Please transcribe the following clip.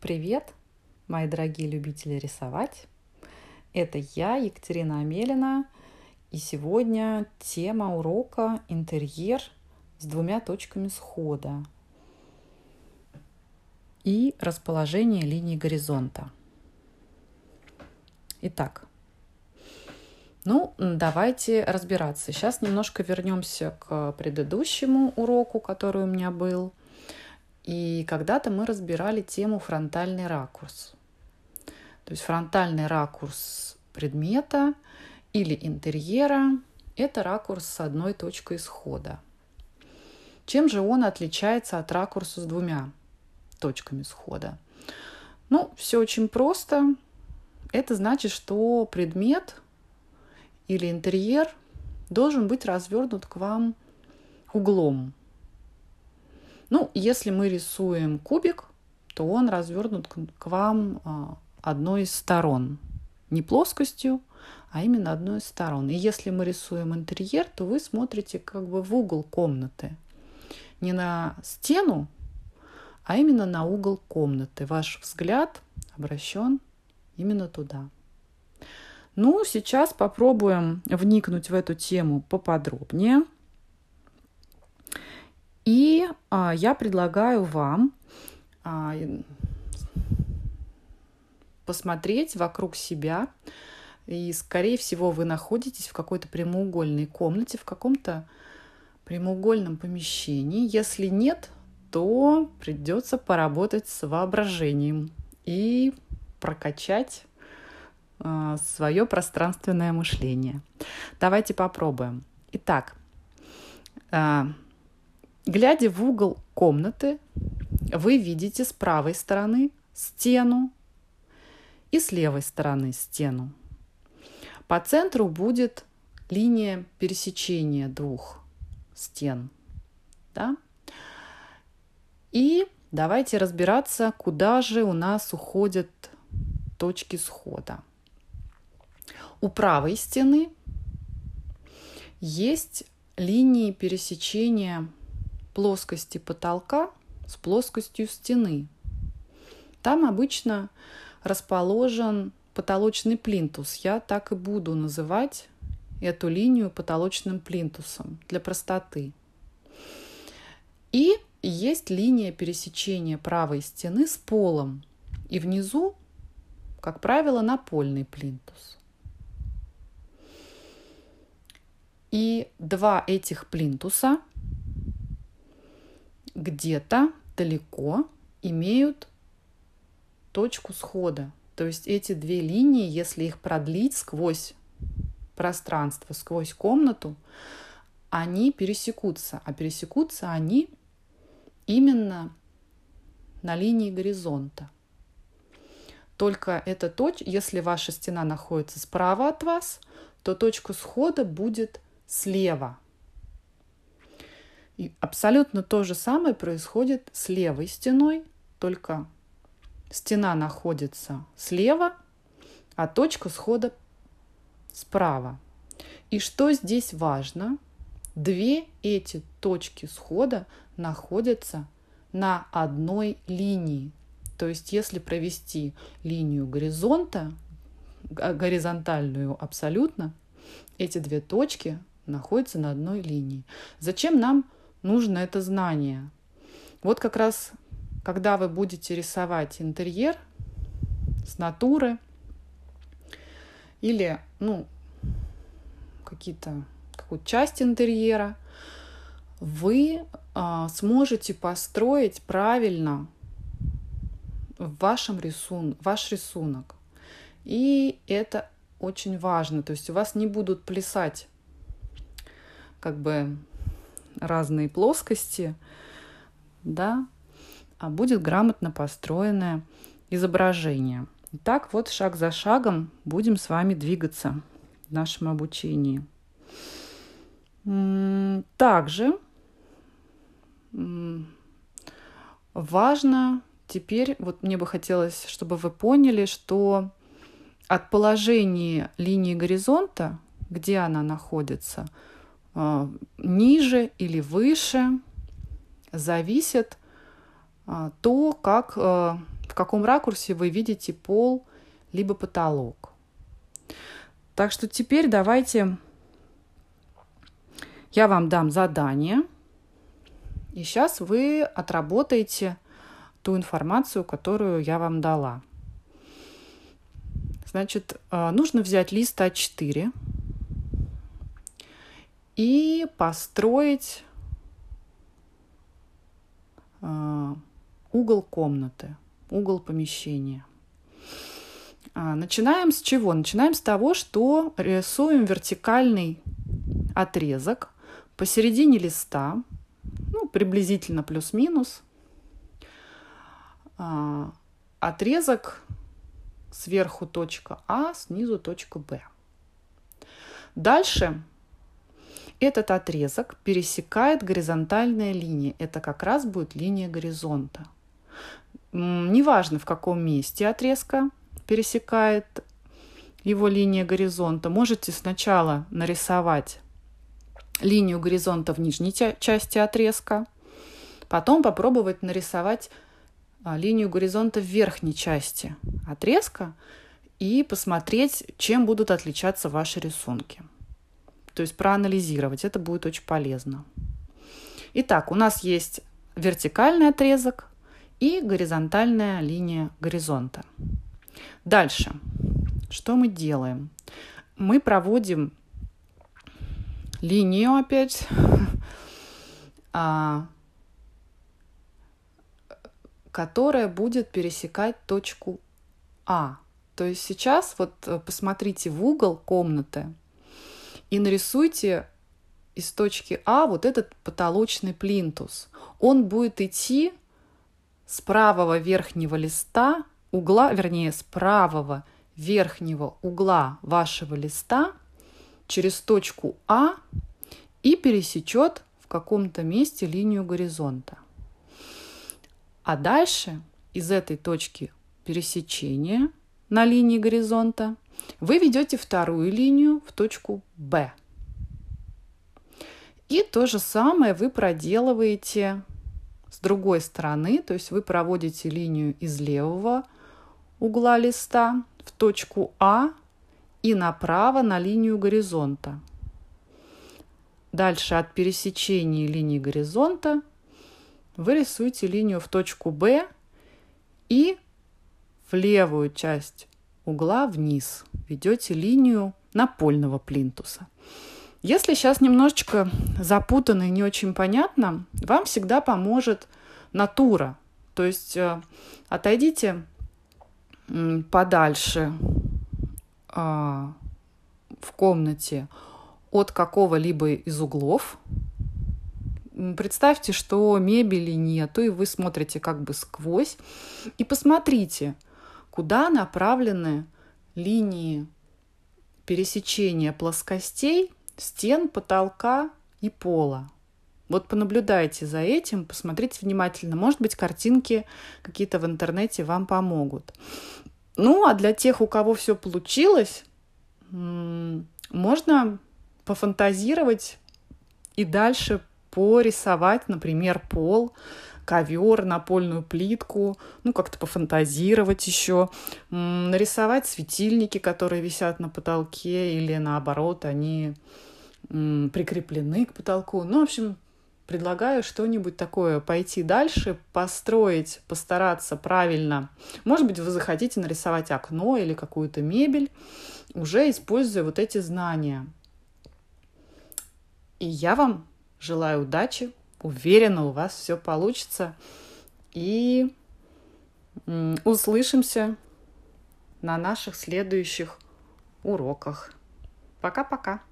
Привет, мои дорогие любители рисовать. Это я, Екатерина Амелина, и сегодня тема урока «Интерьер с двумя точками схода» и расположение линии горизонта. Итак, ну, давайте разбираться. Сейчас немножко вернемся к предыдущему уроку, который у меня был. И когда-то мы разбирали тему фронтальный ракурс. То есть фронтальный ракурс предмета или интерьера – это ракурс с одной точкой исхода. Чем же он отличается от ракурса с двумя точками схода? Ну, все очень просто. Это значит, что предмет или интерьер должен быть развернут к вам углом. Ну, если мы рисуем кубик, то он развернут к вам а, одной из сторон. Не плоскостью, а именно одной из сторон. И если мы рисуем интерьер, то вы смотрите как бы в угол комнаты. Не на стену, а именно на угол комнаты. Ваш взгляд обращен именно туда. Ну, сейчас попробуем вникнуть в эту тему поподробнее. И а, я предлагаю вам а, посмотреть вокруг себя. И, скорее всего, вы находитесь в какой-то прямоугольной комнате, в каком-то прямоугольном помещении. Если нет, то придется поработать с воображением и прокачать свое пространственное мышление. Давайте попробуем. Итак, а, глядя в угол комнаты, вы видите с правой стороны стену и с левой стороны стену. По центру будет линия пересечения двух стен. Да? И давайте разбираться, куда же у нас уходят точки схода. У правой стены есть линии пересечения плоскости потолка с плоскостью стены. Там обычно расположен потолочный плинтус. Я так и буду называть эту линию потолочным плинтусом для простоты. И есть линия пересечения правой стены с полом. И внизу, как правило, напольный плинтус. И два этих плинтуса где-то далеко имеют точку схода. То есть эти две линии, если их продлить сквозь пространство, сквозь комнату, они пересекутся. А пересекутся они именно на линии горизонта. Только эта точка, если ваша стена находится справа от вас, то точка схода будет слева. И абсолютно то же самое происходит с левой стеной, только стена находится слева, а точка схода справа. И что здесь важно? Две эти точки схода находятся на одной линии. То есть если провести линию горизонта, горизонтальную абсолютно, эти две точки находятся на одной линии. Зачем нам нужно это знание? Вот как раз, когда вы будете рисовать интерьер с натуры или, ну, какие-то какую-то часть интерьера, вы а, сможете построить правильно в вашем рисун, ваш рисунок. И это очень важно. То есть у вас не будут плясать как бы разные плоскости, да, а будет грамотно построенное изображение. Итак, вот шаг за шагом будем с вами двигаться в нашем обучении. Также важно теперь, вот мне бы хотелось, чтобы вы поняли, что от положения линии горизонта, где она находится – ниже или выше, зависит а, то, как, а, в каком ракурсе вы видите пол либо потолок. Так что теперь давайте я вам дам задание, и сейчас вы отработаете ту информацию, которую я вам дала. Значит, нужно взять лист А4 и построить а, угол комнаты, угол помещения. А, начинаем с чего? Начинаем с того, что рисуем вертикальный отрезок посередине листа, ну, приблизительно плюс-минус. А, отрезок сверху точка А, снизу точка Б. Дальше этот отрезок пересекает горизонтальная линия. Это как раз будет линия горизонта. Неважно, в каком месте отрезка пересекает его линия горизонта. Можете сначала нарисовать линию горизонта в нижней части отрезка, потом попробовать нарисовать а, линию горизонта в верхней части отрезка и посмотреть, чем будут отличаться ваши рисунки. То есть проанализировать. Это будет очень полезно. Итак, у нас есть вертикальный отрезок и горизонтальная линия горизонта. Дальше. Что мы делаем? Мы проводим линию опять, а, которая будет пересекать точку А. То есть сейчас вот э, посмотрите в угол комнаты и нарисуйте из точки А вот этот потолочный плинтус. Он будет идти с правого верхнего листа угла, вернее, с правого верхнего угла вашего листа через точку А и пересечет в каком-то месте линию горизонта. А дальше из этой точки пересечения на линии горизонта вы ведете вторую линию в точку Б. И то же самое вы проделываете с другой стороны, то есть вы проводите линию из левого угла листа в точку А и направо на линию горизонта. Дальше от пересечения линии горизонта вы рисуете линию в точку Б и в левую часть угла вниз ведете линию напольного плинтуса. Если сейчас немножечко запутанно и не очень понятно, вам всегда поможет натура. То есть э, отойдите подальше а, в комнате от какого-либо из углов. Представьте, что мебели нету, и вы смотрите как бы сквозь. И посмотрите, куда направлены линии пересечения плоскостей стен, потолка и пола. Вот понаблюдайте за этим, посмотрите внимательно. Может быть, картинки какие-то в интернете вам помогут. Ну, а для тех, у кого все получилось, можно пофантазировать и дальше порисовать, например, пол, ковер, напольную плитку, ну, как-то пофантазировать еще, нарисовать светильники, которые висят на потолке, или наоборот, они прикреплены к потолку. Ну, в общем, предлагаю что-нибудь такое пойти дальше, построить, постараться правильно. Может быть, вы захотите нарисовать окно или какую-то мебель, уже используя вот эти знания. И я вам желаю удачи, Уверена, у вас все получится. И услышимся на наших следующих уроках. Пока-пока.